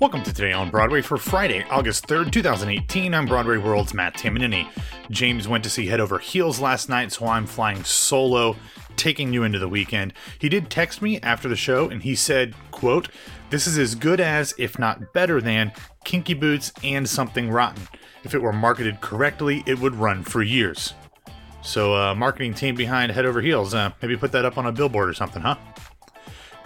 Welcome to Today on Broadway for Friday, August 3rd, 2018. I'm Broadway World's Matt Tamanini. James went to see Head Over Heels last night, so I'm flying solo, taking you into the weekend. He did text me after the show and he said, quote, This is as good as, if not better than, Kinky Boots and Something Rotten. If it were marketed correctly, it would run for years. So, uh, marketing team behind Head Over Heels, uh, maybe put that up on a billboard or something, huh?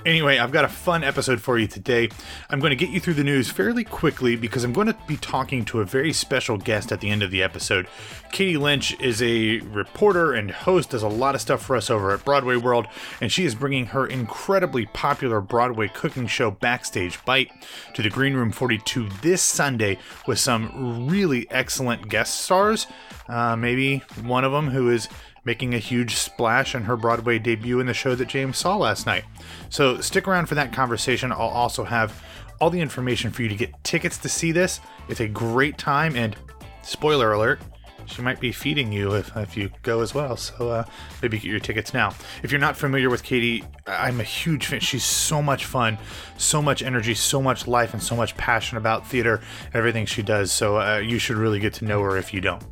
Anyway, I've got a fun episode for you today. I'm going to get you through the news fairly quickly because I'm going to be talking to a very special guest at the end of the episode. Katie Lynch is a reporter and host, does a lot of stuff for us over at Broadway World, and she is bringing her incredibly popular Broadway cooking show Backstage Bite to the Green Room 42 this Sunday with some really excellent guest stars. Uh, maybe one of them who is making a huge splash in her Broadway debut in the show that James saw last night. So stick around for that conversation. I'll also have all the information for you to get tickets to see this. It's a great time, and spoiler alert, she might be feeding you if, if you go as well. So uh, maybe get your tickets now. If you're not familiar with Katie, I'm a huge fan. She's so much fun, so much energy, so much life, and so much passion about theater and everything she does. So uh, you should really get to know her if you don't.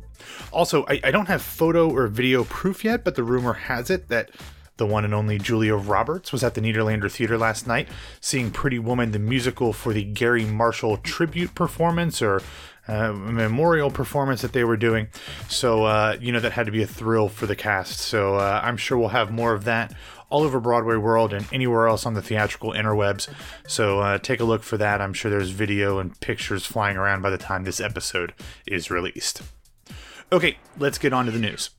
Also, I, I don't have photo or video proof yet, but the rumor has it that the one and only Julia Roberts was at the Nederlander Theater last night, seeing Pretty Woman the musical for the Gary Marshall tribute performance or uh, memorial performance that they were doing. So, uh, you know, that had to be a thrill for the cast. So, uh, I'm sure we'll have more of that all over Broadway World and anywhere else on the theatrical interwebs. So, uh, take a look for that. I'm sure there's video and pictures flying around by the time this episode is released. Okay, let's get on to the news.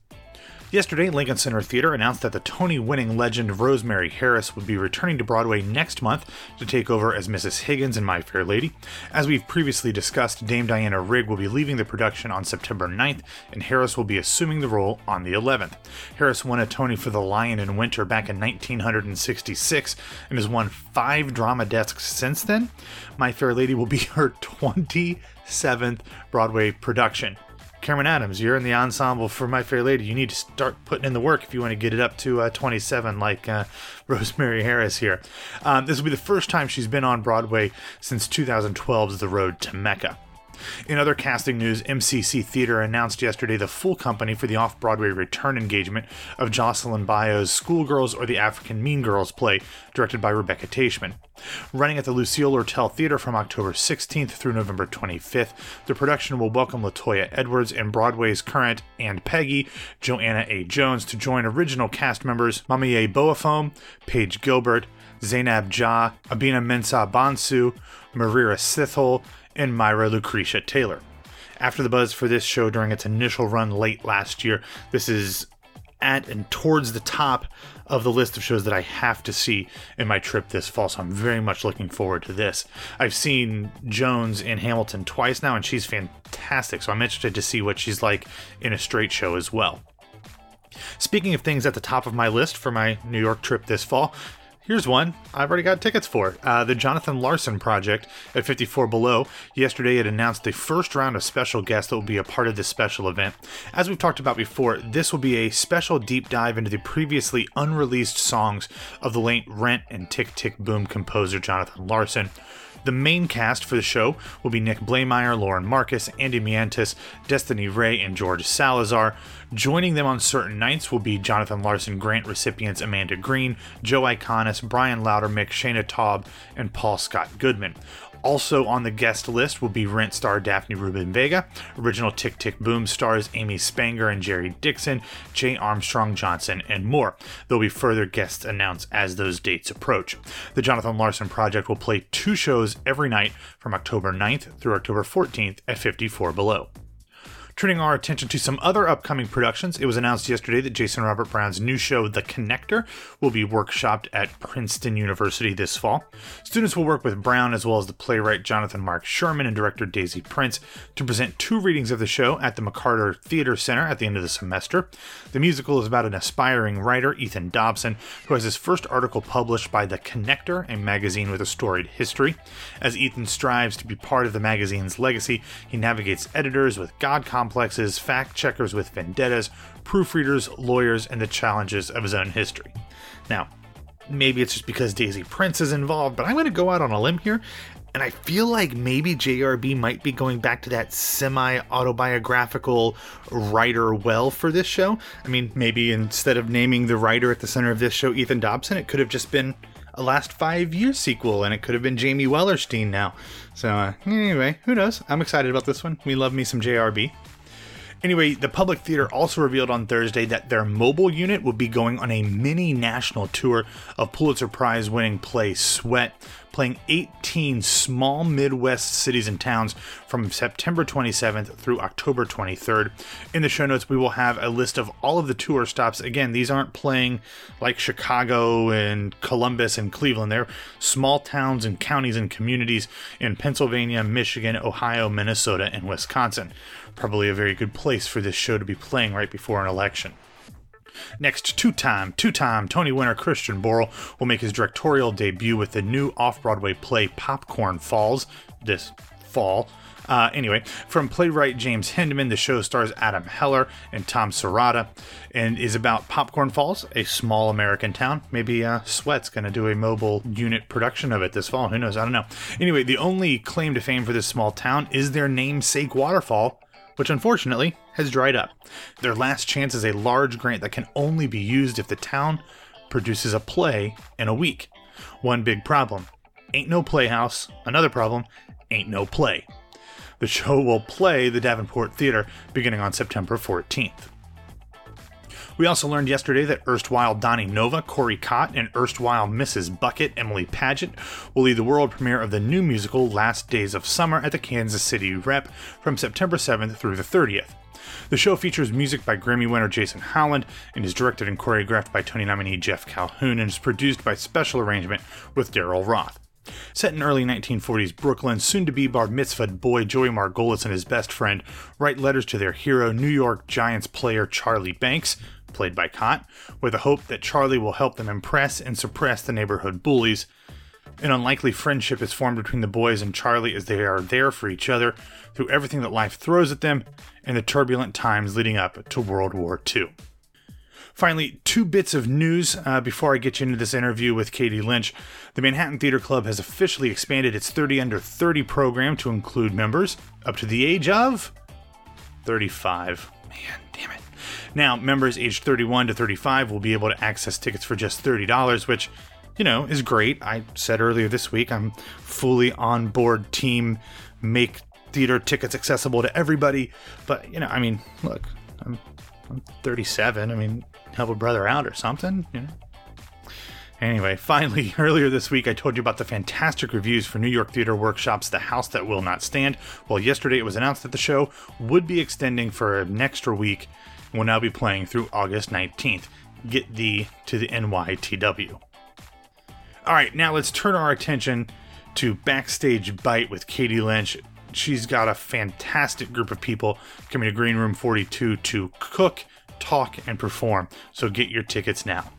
Yesterday, Lincoln Center Theater announced that the Tony winning legend Rosemary Harris would be returning to Broadway next month to take over as Mrs. Higgins in My Fair Lady. As we've previously discussed, Dame Diana Rigg will be leaving the production on September 9th, and Harris will be assuming the role on the 11th. Harris won a Tony for The Lion in Winter back in 1966 and has won five drama desks since then. My Fair Lady will be her 27th Broadway production. Cameron Adams, you're in the ensemble for My Fair Lady. You need to start putting in the work if you want to get it up to uh, 27, like uh, Rosemary Harris here. Um, this will be the first time she's been on Broadway since 2012's The Road to Mecca. In other casting news, MCC Theater announced yesterday the full company for the off Broadway return engagement of Jocelyn Bioh's Schoolgirls or the African Mean Girls play, directed by Rebecca Taichman. Running at the Lucille Lortel Theater from October 16th through November 25th, the production will welcome Latoya Edwards and Broadway's current and Peggy, Joanna A. Jones, to join original cast members MaameYaa Boafo, Paige Gilbert, Zainab Jah, Abena Mensah Bonsu, Mirirai Sithole, and Myra Lucretia Taylor. After the buzz for this show during its initial run late last year, this is at and towards the top of the list of shows that I have to see in my trip this fall. So I'm very much looking forward to this. I've seen Jones in Hamilton twice now, and she's fantastic. So I'm interested to see what she's like in a straight show as well. Speaking of things at the top of my list for my New York trip this fall, Here's one I've already got tickets for. Uh, the Jonathan Larson Project at 54 Below. Yesterday, it announced the first round of special guests that will be a part of this special event. As we've talked about before, this will be a special deep dive into the previously unreleased songs of the late Rent and Tick Tick Boom composer Jonathan Larson. The main cast for the show will be Nick Blaemire, Lauren Marcus, Andy Mientus, Destiny Ray, and George Salazar. Joining them on certain nights will be Jonathan Larson Grant recipients Amanda Green, Joe Iconis, Brian Lowdermilk, Shaina Taub, and Paul Scott Goodman. Also on the guest list will be Rent star Daphne Rubin Vega, original Tick Tick Boom stars Amy Spanger and Jerry Dixon, Jay Armstrong Johnson, and more. There'll be further guests announced as those dates approach. The Jonathan Larson Project will play two shows every night from October 9th through October 14th at 54 Below. Turning our attention to some other upcoming productions, it was announced yesterday that Jason Robert Brown's new show, The Connector, will be workshopped at Princeton University this fall. Students will work with Brown as well as the playwright Jonathan Mark Sherman and director Daisy Prince to present two readings of the show at the McCarter Theater Center at the end of the semester. The musical is about an aspiring writer, Ethan Dobson, who has his first article published by The Connector, a magazine with a storied history. As Ethan strives to be part of the magazine's legacy, he navigates editors with God complexes, fact checkers with vendettas, proofreaders, lawyers, and the challenges of his own history. Now, maybe it's just because Daisy Prince is involved, but I'm going to go out on a limb here And I feel like maybe JRB might be going back to that semi autobiographical writer well for this show. I mean, maybe instead of naming the writer at the center of this show Ethan Dobson, it could have just been a last five year sequel and it could have been Jamie Wellerstein now. So, uh, anyway, who knows? I'm excited about this one. We love me some JRB. Anyway, the Public Theater also revealed on Thursday that their mobile unit will be going on a mini national tour of Pulitzer Prize winning play Sweat, playing 18 small Midwest cities and towns from September 27th through October 23rd. In the show notes, we will have a list of all of the tour stops. Again, these aren't playing like Chicago and Columbus and Cleveland. They're small towns and counties and communities in Pennsylvania, Michigan, Ohio, Minnesota, and Wisconsin. Probably a very good place for this show to be playing right before an election. Next, two-time, two-time Tony winner Christian Borle will make his directorial debut with the new off-Broadway play Popcorn Falls this fall. Uh, anyway, from playwright James Hindman, the show stars Adam Heller and Tom Souhrada and is about Popcorn Falls, a small American town. Maybe uh, Sweat's going to do a mobile unit production of it this fall. Who knows? I don't know. Anyway, the only claim to fame for this small town is their namesake waterfall, which unfortunately has dried up. Their last chance is a large grant that can only be used if the town produces a play in a week. One big problem ain't no playhouse. Another problem ain't no play. The show will play the Davenport Theater beginning on September 14th. We also learned yesterday that erstwhile Donnie Nova, Corey Cott, and erstwhile Mrs. Bucket, Emily Padgett, will lead the world premiere of the new musical Last Days of Summer at the Kansas City Rep from September 7th through the 30th. The show features music by Grammy winner Jason Howland and is directed and choreographed by Tony nominee Jeff Calhoun and is produced by special arrangement with Daryl Roth. Set in early 1940s Brooklyn, soon to be bar mitzvah boy Joey Margolis and his best friend write letters to their hero, New York Giants player Charlie Banks, played by Cott, with the hope that Charlie will help them impress and suppress the neighborhood bullies. An unlikely friendship is formed between the boys and Charlie as they are there for each other through everything that life throws at them and the turbulent times leading up to World War II. Finally, two bits of news uh, before I get you into this interview with Katie Lynch. The Manhattan Theater Club has officially expanded its 30 under 30 program to include members up to the age of 35. Man, damn it. Now, members aged 31 to 35 will be able to access tickets for just $30, which, you know, is great. I said earlier this week I'm fully on board team make theater tickets accessible to everybody. But, you know, I mean, look, I'm, I'm 37. I mean, help a brother out or something, you know. Anyway, finally, earlier this week I told you about the fantastic reviews for New York Theater Workshop's The House That Will Not Stand. Well, yesterday it was announced that the show would be extending for an extra week will now be playing through August 19th. Get thee to the NYTW. All right, now let's turn our attention to Backstage Bite with Katie Lynch. She's got a fantastic group of people coming to Green Room 42 to cook, talk, and perform. So get your tickets now.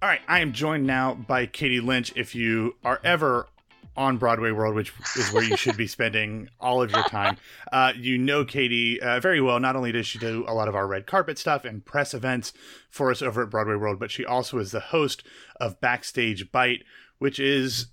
All right, I am joined now by Katie Lynch. If you are ever on Broadway World, which is where you should be spending all of your time. Uh, you know Katie uh, very well. Not only does she do a lot of our red carpet stuff and press events for us over at Broadway World, but she also is the host of Backstage Bite, which is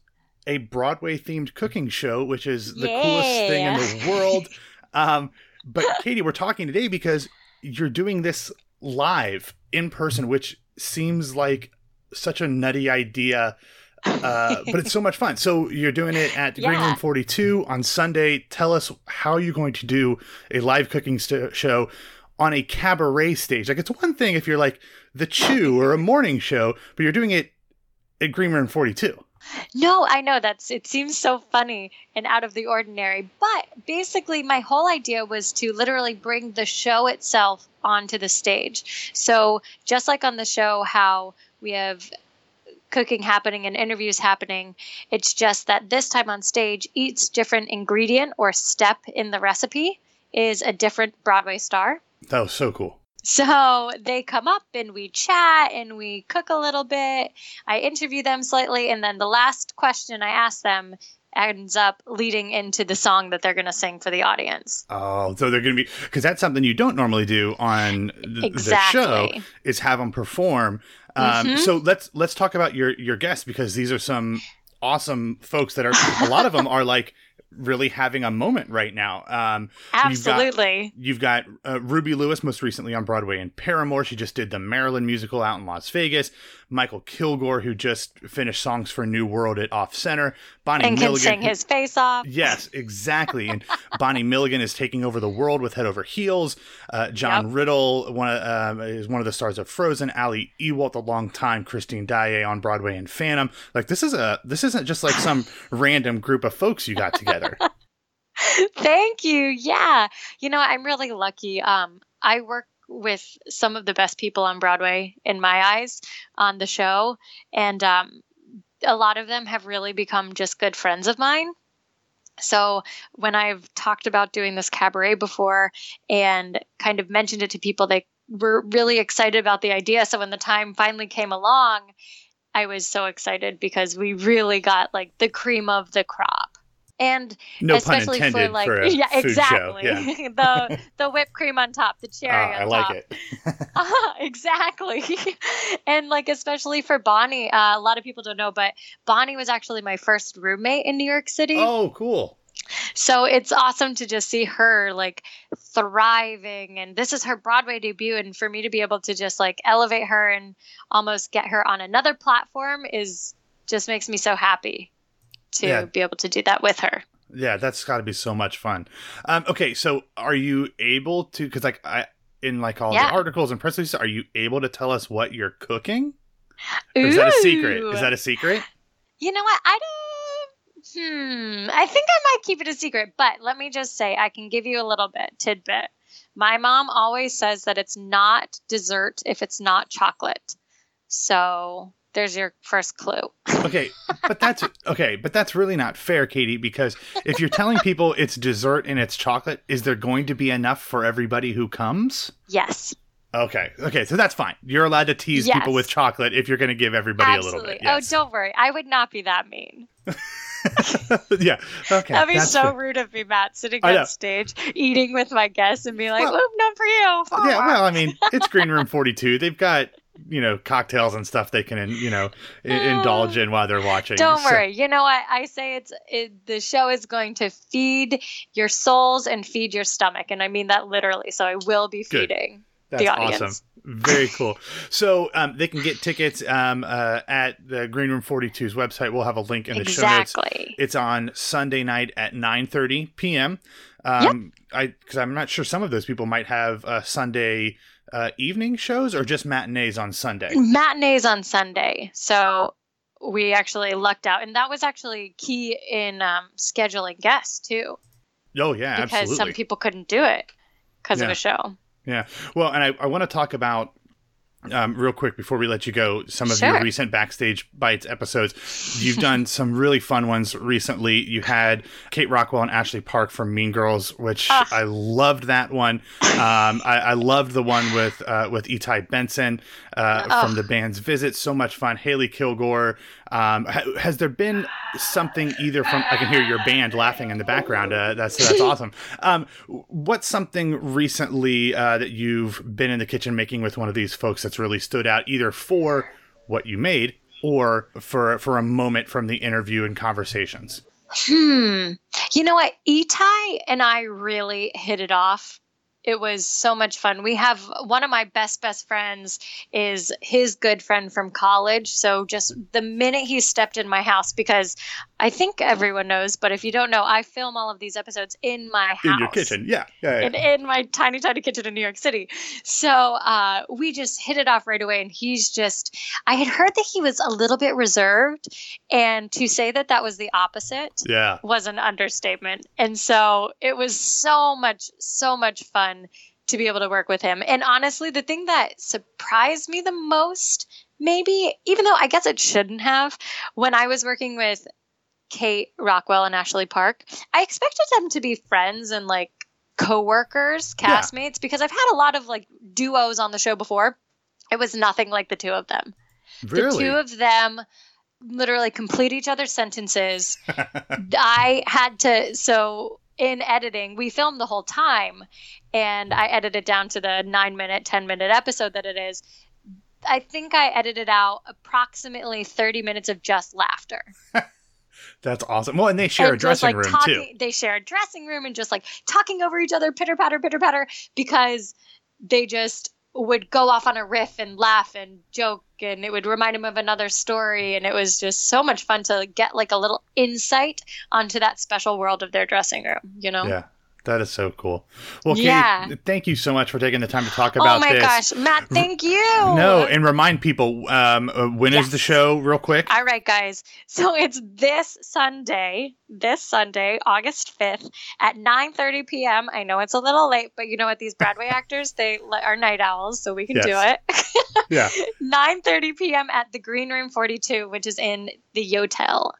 a Broadway themed cooking show, which is the coolest thing in the world. Um, but Katie, we're talking today because you're doing this live in person, which seems like such a nutty idea uh, but it's so much fun. So you're doing it at yeah. Green Room 42 on Sunday. Tell us how you're going to do a live cooking st- show on a cabaret stage. Like it's one thing if you're like the Chew or a morning show, but you're doing it at Green Room 42. No, I know that's it seems so funny and out of the ordinary. But basically my whole idea was to literally bring the show itself onto the stage. So just like on the show how we have cooking happening and interviews happening. It's just that this time on stage, each different ingredient or step in the recipe is a different Broadway star. That was so cool. So they come up and we chat and we cook a little bit. I interview them slightly, and then the last question I ask them ends up leading into the song that they're going to sing for the audience. Oh, so they're going to be because that's something you don't normally do on th- exactly. the show is have them perform um, mm-hmm. So let's let's talk about your your guests because these are some awesome folks that are a lot of them are like really having a moment right now. Um, Absolutely. You've got, you've got uh, Ruby Lewis most recently on Broadway in Paramour. She just did the Marilyn musical out in Las Vegas. Mykal Kilgore, who just finished songs for New World at Off Center. Bonnie and Milligan. can sing his face off. Yes, exactly. And Bonnie Milligan is taking over the world with Head Over Heels. Uh, John Yep. Riddle one of, uh, is one of the stars of Frozen. Ali Ewoldt, the longtime Christine Daae on Broadway and Phantom. Like this is a this isn't just like some random group of folks you got together. Thank you. Yeah. You know, I'm really lucky. Um, I work with some of the best people on Broadway in my eyes on the show. And um, a lot of them have really become just good friends of mine. So when I've talked about doing this cabaret before and kind of mentioned it to people, they were really excited about the idea. So when the time finally came along, I was so excited because we really got like the cream of the crop. And No especially for like a yeah food exactly show. Yeah. the the whipped cream on top the cherry Ah, on I like top it. uh, exactly and like especially for bonnie uh, a lot of people don't know but bonnie was actually my first roommate in new york city Oh, cool. so it's awesome to just see her like thriving and this is her broadway debut and for me to be able to just like elevate her and almost get her on another platform is just makes me so happy to Yeah. be able to do that with her Yeah, that's got to be so much fun. Um, okay, so are you able to? Because like I in like all Yeah. the articles and press releases, are you able to tell us what you're cooking? Or is that a secret? Is that a secret? You know what? I don't. Hmm. I think I might keep it a secret, but let me just say I can give you a little bit tidbit. My mom always says that it's not dessert if it's not chocolate. So there's your first clue. Okay, but that's okay, but that's really not fair, Katie. Because if you're telling people it's dessert and it's chocolate, is there going to be enough for everybody who comes? Yes. Okay, okay, so that's fine. You're allowed to tease Yes. people with chocolate if you're going to give everybody Absolutely. a little bit. Oh, yes. Oh, don't worry. I would not be that mean. yeah. Okay. That'd be so fair. rude of me, Matt, sitting on stage eating with my guests and being like, Well- "Whoop, not for you." Yeah, well, I mean, it's Green Room 42. They've got, you know, cocktails and stuff they can, you know, i- indulge in while they're watching. Don't So- worry. You know what? I say it's it, the show is going to feed your souls and feed your stomach, and I mean that literally. So I will be Good. feeding That's the audience. awesome. Very cool. So um, they can get tickets um, uh, at the Green Room 42's website. We'll have a link in the show notes. Exactly. It's on Sunday night at 9:30 p.m. Um, I because I'm not sure some of those people might have uh, Sunday uh, evening shows or just matinees on Sunday. Matinees on Sunday. So we actually lucked out, and that was actually key in um, scheduling guests too, Oh yeah, because absolutely. some people couldn't do it because of a show. Yeah. Well, and I, I want to talk about um, real quick before we let you go some of your recent backstage bites episodes. You've done some really fun ones recently. You had Kate Rockwell and Ashley Park from Mean Girls, which Ah. I loved that one. Um, I, I loved the one with uh, with Etai Benson uh, Ah. from the band's Visit. So much fun. Haley Kilgore. Um, ha- has there been something either from? I can hear your band laughing in the background. Uh, that's that's awesome. Um, what's something recently uh, that you've been in the kitchen making with one of these folks that's really stood out, either for what you made or for for a moment from the interview and conversations? Hmm. You know what? Etai and I really hit it off. It was so much fun. We have one of my best best friends is his good friend from college. So just the minute he stepped in my house, because I think everyone knows, but if you don't know, I film all of these episodes in my house In your kitchen, yeah, yeah, yeah. in, in my tiny tiny kitchen in new york city so uh, we just hit it off right away and he's just i had heard that he was a little bit reserved and to say that that was the opposite yeah. was an understatement and so it was so much so much fun to be able to work with him and honestly the thing that surprised me the most maybe even though i guess it shouldn't have when i was working with kate rockwell and ashley park i expected them to be friends and like co-workers Yeah. castmates because i've had a lot of like duos on the show before it was nothing like the two of them Really? the two of them literally complete each other's sentences. I had to so in editing, we filmed the whole time and I edited down to the 9 minute, 10 minute episode that it is. I think I edited out approximately 30 minutes of just laughter. That's awesome. Well, and they share and a dressing like room talking, too. They share a dressing room and just like talking over each other, pitter patter, pitter patter, because they just would go off on a riff and laugh and joke and it would remind him of another story and it was just so much fun to get like a little insight onto that special world of their dressing room you know Yeah. That is so cool. Well, Katie, Yeah. thank you so much for taking the time to talk about oh my this. gosh matt thank you No, and remind people um, uh, when is Yes. the show, real quick? all right guys so it's this sunday this sunday august 5th at 9.30 p.m i know it's a little late but you know what these broadway actors they are night owls so we can do it yeah. 9:30 p.m. at the Green Room 42, which is in the Yotel.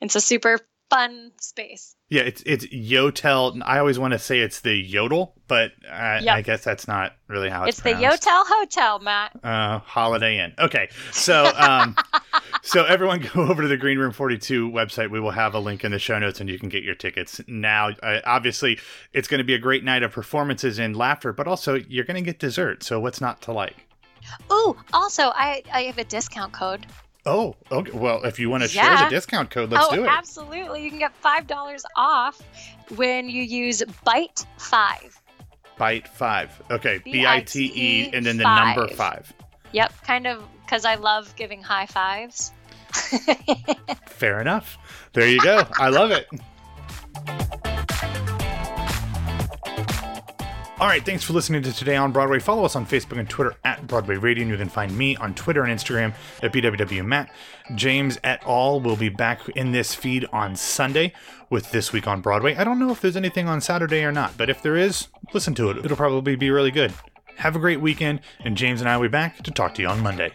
It's a super fun space. Yeah, it's it's Yotel. I always want to say it's the Yodel, but I, Yep. I guess that's not really how it's, It's the. Yotel Hotel, Matt. Uh, Holiday Inn. Okay, so um, so everyone go over to the Green Room Forty Two website. We will have a link in the show notes, and you can get your tickets now. Uh, obviously, it's going to be a great night of performances and laughter, but also you're going to get dessert. So what's not to like? Ooh, also I I have a discount code. Oh, okay. Well, if you want to share the discount code, let's oh, do it. absolutely. You can get $5 off when you use Bite 5. Bite five. Okay, B I T E, and then the five. number five. Yep, kind of cuz I love giving high fives. Fair enough. There you go. I love it. All right, thanks for listening to Today on Broadway. Follow us on Facebook and Twitter at Broadway Radio, and you can find me on Twitter and Instagram at BWWMatt. James et al. will be back in this feed on Sunday with This Week on Broadway. I don't know if there's anything on Saturday or not, but if there is, listen to it. It'll probably be really good. Have a great weekend, and James and I will be back to talk to you on Monday.